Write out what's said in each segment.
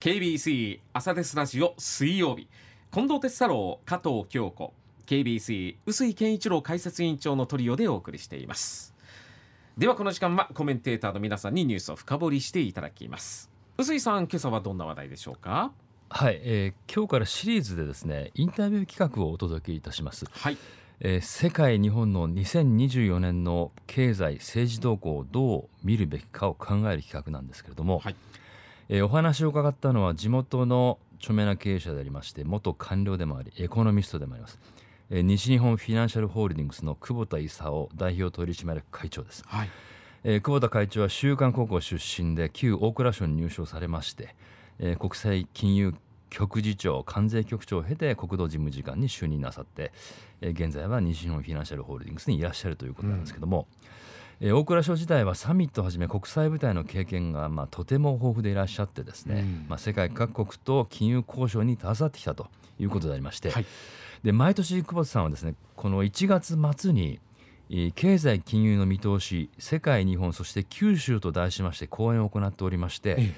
KBC 朝デスラジオ水曜日。近藤哲太郎加藤京子。KBC 臼井健一郎解説委員長のトリオでお送りしています。ではこの時間はコメンテーターの皆さんにニュースを深掘りしていただきます。臼井さん今朝はどんな話題でしょうか？はい、えー、今日からシリーズでですねインタビュー企画をお届けいたします、はい。えー、世界日本の2024年の経済政治動向をどう見るべきかを考える企画なんですけれども、はいえー、お話を伺ったのは地元の著名な経営者でありまして元官僚でもありエコノミストでもあります、えー、西日本フィナンシャルホールディングスの久保田勲代表取締役会長です、はい。えー、久保田会長は週刊高校出身で旧大蔵省に入省されまして、えー、国際金融局次長関税局長を経て国土事務次官に就任なさって、えー、現在は西日本フィナンシャルホールディングスにいらっしゃるということなんですけども、うんえー、大蔵省自体はサミットをはじめ国際舞台の経験が、まあ、とても豊富でいらっしゃってですね、うん、まあ、世界各国と金融交渉に携わってきたということでありまして、はい、で毎年久保田さんはですねこの1月末に経済金融の見通し世界日本そして九州と題しまして講演を行っておりまして、ええ、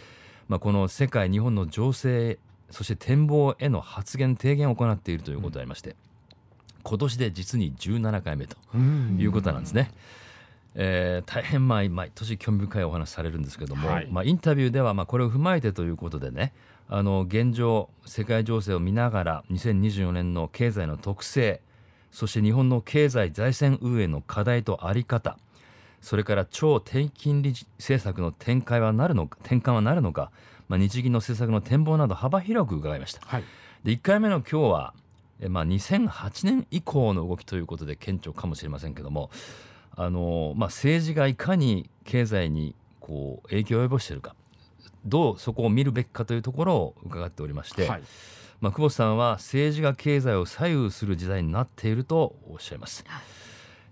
まあ、この世界日本の情勢そして展望への発言提言を行っているということでありまして、うん、今年で実に17回目ということなんですね。うんえー、大変まあ毎年興味深いお話されるんですけども、はい、まあ、インタビューではまあこれを踏まえてということでねあの現状世界情勢を見ながら2024年の経済の特性そして日本の経済財政運営の課題と在り方それから超低金利政策の展開はなるのか転換はなるのか、まあ、日銀の政策の展望など幅広く伺いました、はい、で1回目の今日は、えまあ、2008年以降の動きということで顕著かもしれませんけどもあの、まあ、政治がいかに経済にこう影響を及ぼしているかどうそこを見るべきかというところを伺っておりまして、はい、まあ、久保さんは政治が経済を左右する時代になっているとおっしゃいます。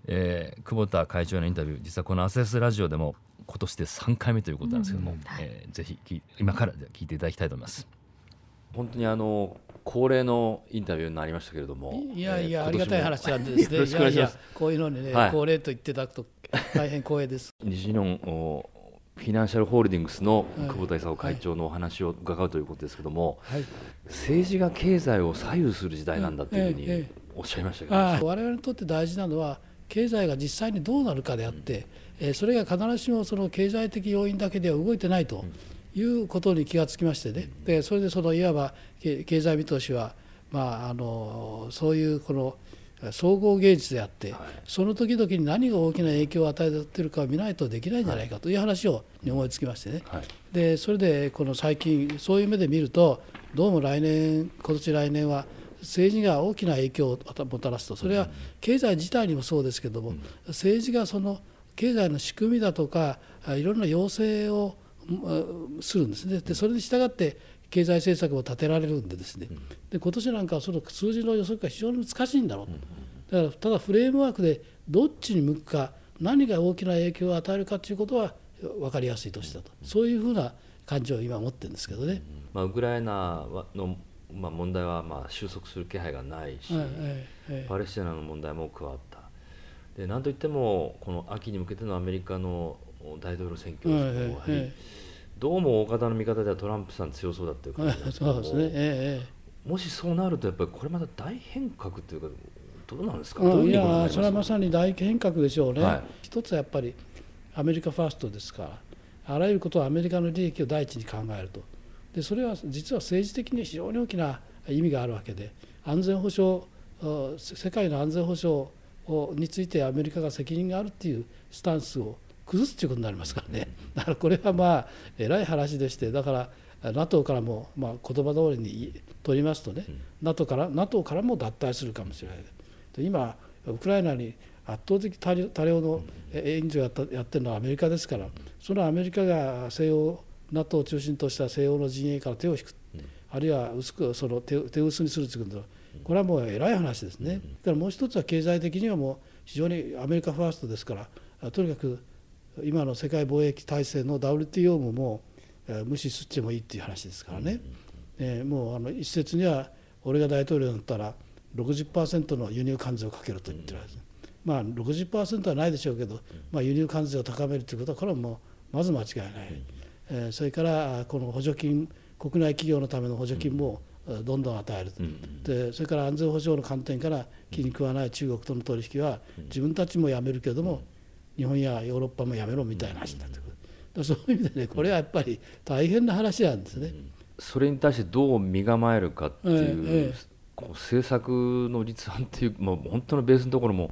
えー、久保田会長のインタビュー実はこの「アセスラジオ」でも今年で3回目ということなんですけども、うん、えー、ぜひ今から聞いていただきたいと思います。本当にあの恒例のインタビューになりましたけれども。いやいや、えー、ありがたい話なんですね。いやいやこういうのにね、はい、恒例と言っていただくと大変光栄です。西日本フィナンシャルホールディングスの久保田勲会長のお話を伺うということですけども、はい、政治が経済を左右する時代なんだというふうにおっしゃいましたけど、我々にとって大事なのは経済が実際にどうなるかであって、うん、えそれが必ずしもその経済的要因だけでは動いてないと。うんいうことに気がつきましてね。でそれでそのいわば経済見通しは、まあ、あのそういうこの総合芸術であって、はい、その時々に何が大きな影響を与えているかを見ないとできないんじゃないかとい。う話を思いつきましてね、はい、でそれでこの最近そういう目で見るとどうも来年今年来年は政治が大きな影響をもたらすと。それは経済自体にもそうですけども、うん、政治がその経済の仕組みだとかいろんな要請をするんですね。でそれに従って経済政策を立てられるんでですね。で今年なんかはその数字の予測が非常に難しいんだろうと。だからただフレームワークでどっちに向くか何が大きな影響を与えるかということは分かりやすい年だと。そういうふうな感じを今持ってるんですけどね。まあ、ウクライナのまあ、問題はまあ収束する気配がないし、パレスチナの問題も加わった。で何といってもこの秋に向けてのアメリカの大統領選挙はやはりどうも大方の見方ではトランプさん強そうだっていう感じ ですけども、ねええ、もしそうなるとやっぱりこれまた大変革というかどうなんですか、うん、いやそれはまさに大変革でしょうね、はい、一つはやっぱりアメリカファーストですからあらゆることはアメリカの利益を第一に考えると。でそれは実は政治的に非常に大きな意味があるわけで安全保障世界の安全保障についてアメリカが責任があるっていうスタンスを崩すということになりますからね。だからこれはまあえらい話でしてだから NATO からもまあ言葉通りに取りますとね、うん、NATO, から NATO からも脱退するかもしれない。今ウクライナに圧倒的多量の援助をやったやってるのはアメリカですからそのアメリカが西欧 NATO を中心とした西欧の陣営から手を引く、あるいは薄くその手手薄にするということこれはもうえらい話ですね。だからもう一つは経済的にはもう非常にアメリカファーストですからとにかく今の世界貿易体制の WTO ももう無視してもいいっていう話ですからね、えー、もうあの一説には俺が大統領になったら60%の輸入関税をかけると言ってるわけです、まあ60%はないでしょうけど、まあ、輸入関税を高めるということはこれはもうまず間違いない、えー、それからこの補助金国内企業のための補助金もどんどん与える、でそれから安全保障の観点から気に食わない中国との取引は自分たちもやめるけども日本やヨーロッパもやめろみたいな話になってくる。そういう意味でねこれはやっぱり大変な話なんですね。それに対してどう身構えるかっていう、ええ、こう政策の立案っていう、まあ、本当のベースのところも、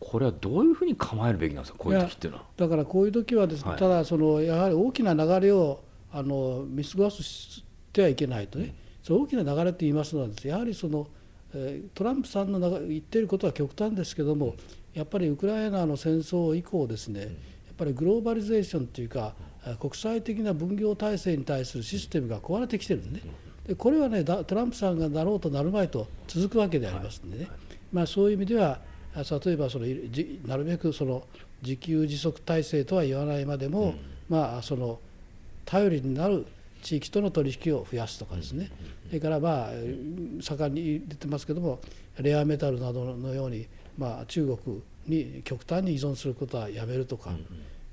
これはどういうふうに構えるべきなんですかこういう時っていうのは。だからこういう時はですね、はい、ただそのやはり大きな流れをあの見過ごしてはいけないとね、うん、その大きな流れと言いますのはやはりその、えー、トランプさんの言っていることは極端ですけどもやっぱりウクライナの戦争以降ですね、やっぱりグローバリゼーションというか国際的な分業体制に対するシステムが壊れてきてるんでね。でこれはねトランプさんがなろうとなるまい。と続くわけでありますんでね、まあ、そういう意味では例えばそのなるべくその自給自足体制とは言わないまでも、まあその頼りになる地域との取引を増やすとかですね、それからまあ盛んに出てますけどもレアメタルなどのように、まあ、中国に極端に依存することはやめるとか、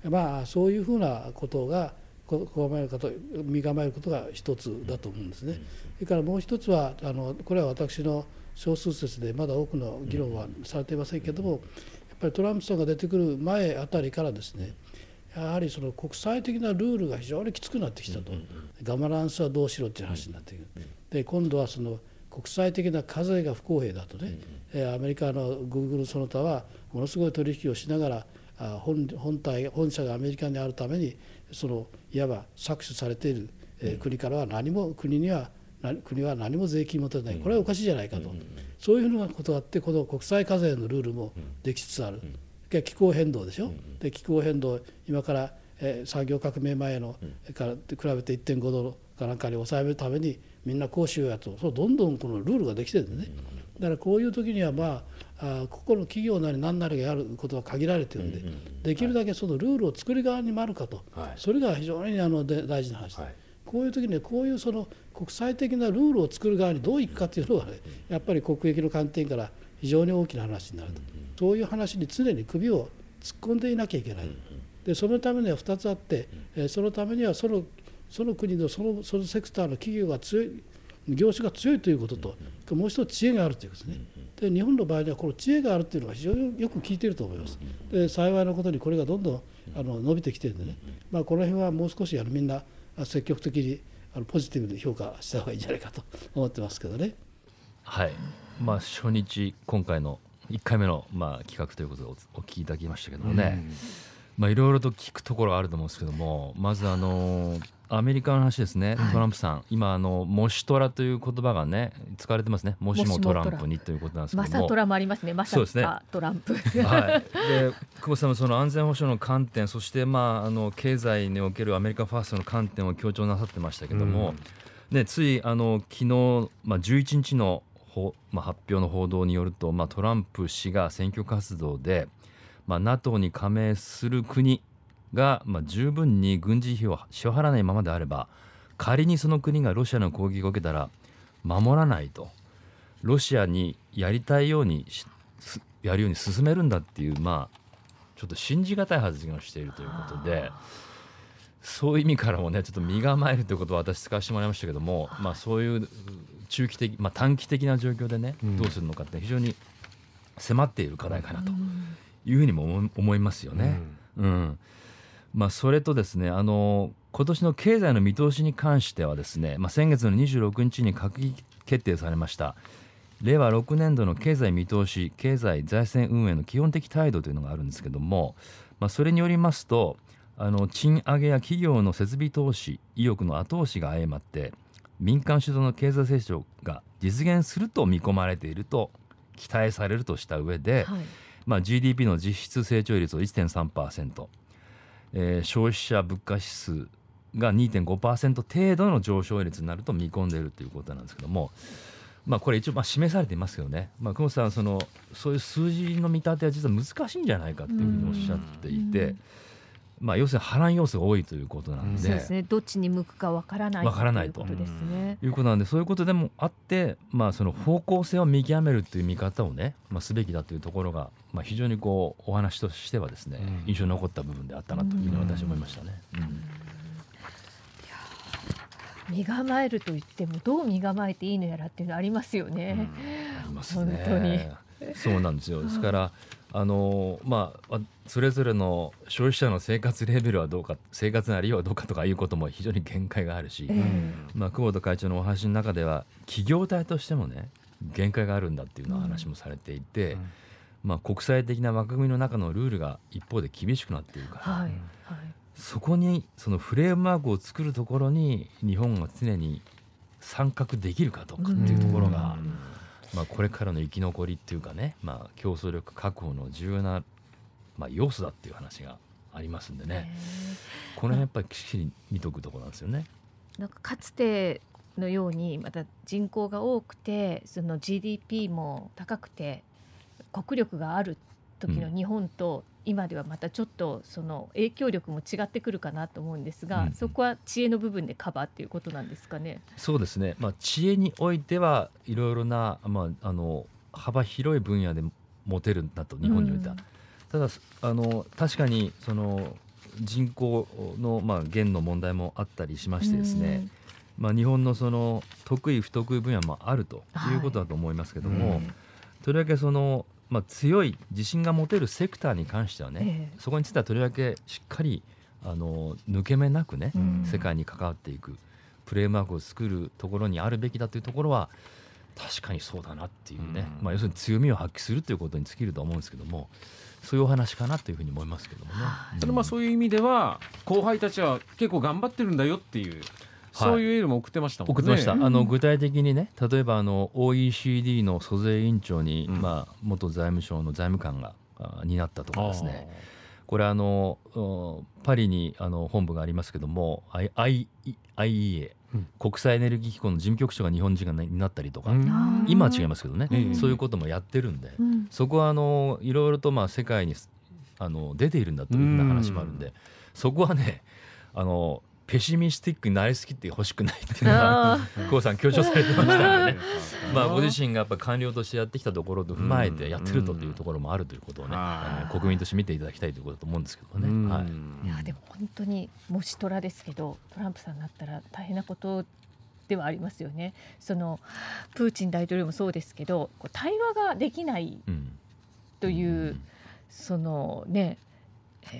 まあそういうふうなことが構えること身構えることが一つだと思うんですね。それからもう一つはあのこれは私の少数説でまだ多くの議論はされていませんけれどもやっぱりトランプさんが出てくる前あたりからですねやはりその国際的なルールが非常にきつくなってきたと、ガバナンスはどうしろっていう話になっている、で今度はその国際的な課税が不公平だとね、えアメリカのグーグルその他はものすごい取引をしながら本本体本社がアメリカにあるためにそのいわば搾取されている、え国からは何も国には国は何も税金持てない。これはおかしいじゃないかと、そういうふうなことがあってこの国際課税のルールもできつつある、気候変動でしょ、で気候変動今から、え産業革命前のから比べて1.5度かなんかに抑えるためにみんなこうしようやと。そうどんどんこのルールができてるんでね。だからこういう時にはまああここの企業なり何なりがやることは限られてるんで、できるだけそのルールを作り側に回るかと、それが非常にあので大事な話です。こういう時にこういうその国際的なルールを作る側にどういくかというのはねやっぱり国益の観点から非常に大きな話になると、そういう話に常に首を突っ込んでいなきゃいけない、でそのためには2つあって、えそのためにはそのその国のそのそのセクターの企業が強い業種が強いということと、もう一つ知恵があるということですね。で日本の場合にはこの知恵があるというのが非常によく効いていると思います。で幸いなことにこれがどんどんあの伸びてきてるんでね、まあ、この辺はもう少しあのみんな積極的にあのポジティブに評価した方がいいんじゃないかと思ってますけどね。はい。まあ、初日今回の1回目のまあ企画ということでお聞きいただきましたけどもね、まあ、いろいろと聞くところがあると思うんですけどもまずあのアメリカの話ですね、トランプさん、今あの、もしトラという言葉がね、使われてますね、もしもトランプにということなんですけども、マサトラもありますね、まさかトランプ。はい、で久保さんもその安全保障の観点、そして、まあ、あの経済におけるアメリカファーストの観点を強調なさってましたけども、うん、ね、ついあの昨日、まあ、11日のほ、まあ、発表の報道によると、まあ、トランプ氏が選挙活動で、まあ、NATO に加盟する国が、まあ、十分に軍事費を支払わないままであれば仮にその国がロシアの攻撃を受けたら守らないと。ロシアにやりたいようにやるように進めるんだっていうまあちょっと信じがたい発言をしているということでそういう意味からもねちょっと身構えるということを私使わせてもらいましたけども、まあ、そういう中期的、まあ、短期的な状況でねどうするのかって非常に迫っている課題かなというふうにも思いますよね。うん、うん。まあ、それとですねあの今年の経済の見通しに関してはですね、まあ、先月の26日に閣議決定されました。令和6年度の経済見通し経済財政運営の基本的態度というのがあるんですけども、まあ、それによりますとあの賃上げや企業の設備投資意欲の後押しが相まって民間主導の経済成長が実現すると見込まれていると期待されるとした上で、はいまあ、GDP の実質成長率を1.3%えー、消費者物価指数が2.5%程度の上昇率になると見込んでいるということなんですけども、まあ、これ一応まあ示されていますけどね、まあ、久保さんそのそういう数字の見立ては実は難しいんじゃないかというふうにおっしゃっていて。まあ、要するに波乱要素が多いということなんで、そうですね、どっちに向くかわからないわからないということですね。いうことなんでそういうことでもあって、まあ、その方向性を見極めるという見方をね、まあ、すべきだというところが、まあ、非常にこうお話としてはですね、印象に残った部分であったなというふうに私は思いましたね。うん身構えると言ってもどう身構えていいのやらっていうのありますよね。ありますね。本当にそうなんですよ。ですからあのまあそれぞれの消費者の生活レベルはどうか生活のありようはどうかとかいうことも非常に限界があるし、えー、まあ久保田会長のお話の中では企業体としてもね限界があるんだっていうの話もされていて。うんまあ、国際的な枠組みの中のルールが一方で厳しくなっているから、はい。はい、そこにそのフレームワークを作るところに日本が常に参画できるかどうかっていうところが、まあ、これからの生き残りっていうかね、まあ、競争力確保の重要な、まあ、要素だっていう話がありますんでね。この辺やっぱりきっちり見とくところなんですよね。なんかかつてのようにまた人口が多くてその GDP も高くて国力がある時の日本と、今ではまたちょっとその影響力も違ってくるかなと思うんですが、うん、そこは知恵の部分でカバーっていうことなんですかね？そうですね。まあ知恵においてはいろいろなまああの幅広い分野で持てるんだと日本においては。うん、ただあの確かにその人口のまあ減の問題もあったりしましてですね。うん、まあ日本のその得意不得意分野もあるということだと思いますけども、はい、とりわけそのまあ、強い自信が持てるセクターに関してはね、えー、そこについてはとりわけしっかりあの抜け目なくね、うん、世界に関わっていくプレーマークを作るところにあるべきだというところは確かにそうだなっていうね、うん、まあ、要するに強みを発揮するということに尽きると思うんですけどもそういうお話かなというふうに思いますけどもね。ただまあそういう意味では後輩たちは結構頑張ってるんだよっていうそういうエールも送ってましたもんね。送ってました。あの具体的にね、例えばあの OECD の租税委員長に、うん、まあ元財務省の財務官がになったとかですね。これあのパリにあの本部がありますけども IEA、うん、国際エネルギー機構の事務局長が日本人がになったりとか、うん、今は違いますけどね、そういうこともやってるんで、うん、そこはあのいろいろとまあ世界にあの出ているんだというふうな話もあるんで、そこはねあのペシミスティックになりすぎてほしくないっていうのは久保 さん強調されてましたのでね。まあご自身がやっぱ官僚としてやってきたところと踏まえてやってるというところもあるということをね、国民として見ていただきたいということだと思うんですけどね。はい、いやでも本当にもしトラですけどトランプさんになったら大変なことではありますよね。そのプーチン大統領もそうですけど対話ができないという、うん、そのね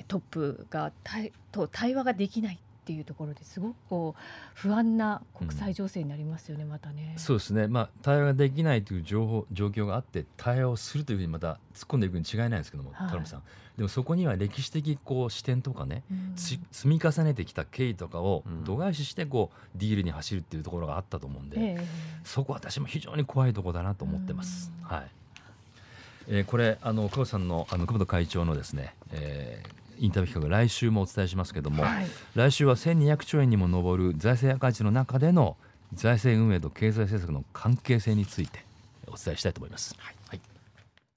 トップが対と対話ができないっていうところですごくこう不安な国際情勢になりますよね、うん、またね。そうですね、まあ、対話ができないという情報状況があって対話をするというふうにまた突っ込んでいくに違いないんですけども、はい、さん。でもそこには歴史的こう視点とかね、うん、積み重ねてきた経緯とかを度外視してこうディールに走るっていうところがあったと思うんで、えー、そこ私も非常に怖いところだなと思ってます。はい。えー、これあの久保さんのあの久保田会長のですね、えー、インタビュー企画来週もお伝えしますけども、はい、来週は1200兆円にも上る財政赤字の中での財政運営と経済政策の関係性についてお伝えしたいと思います。はい、はい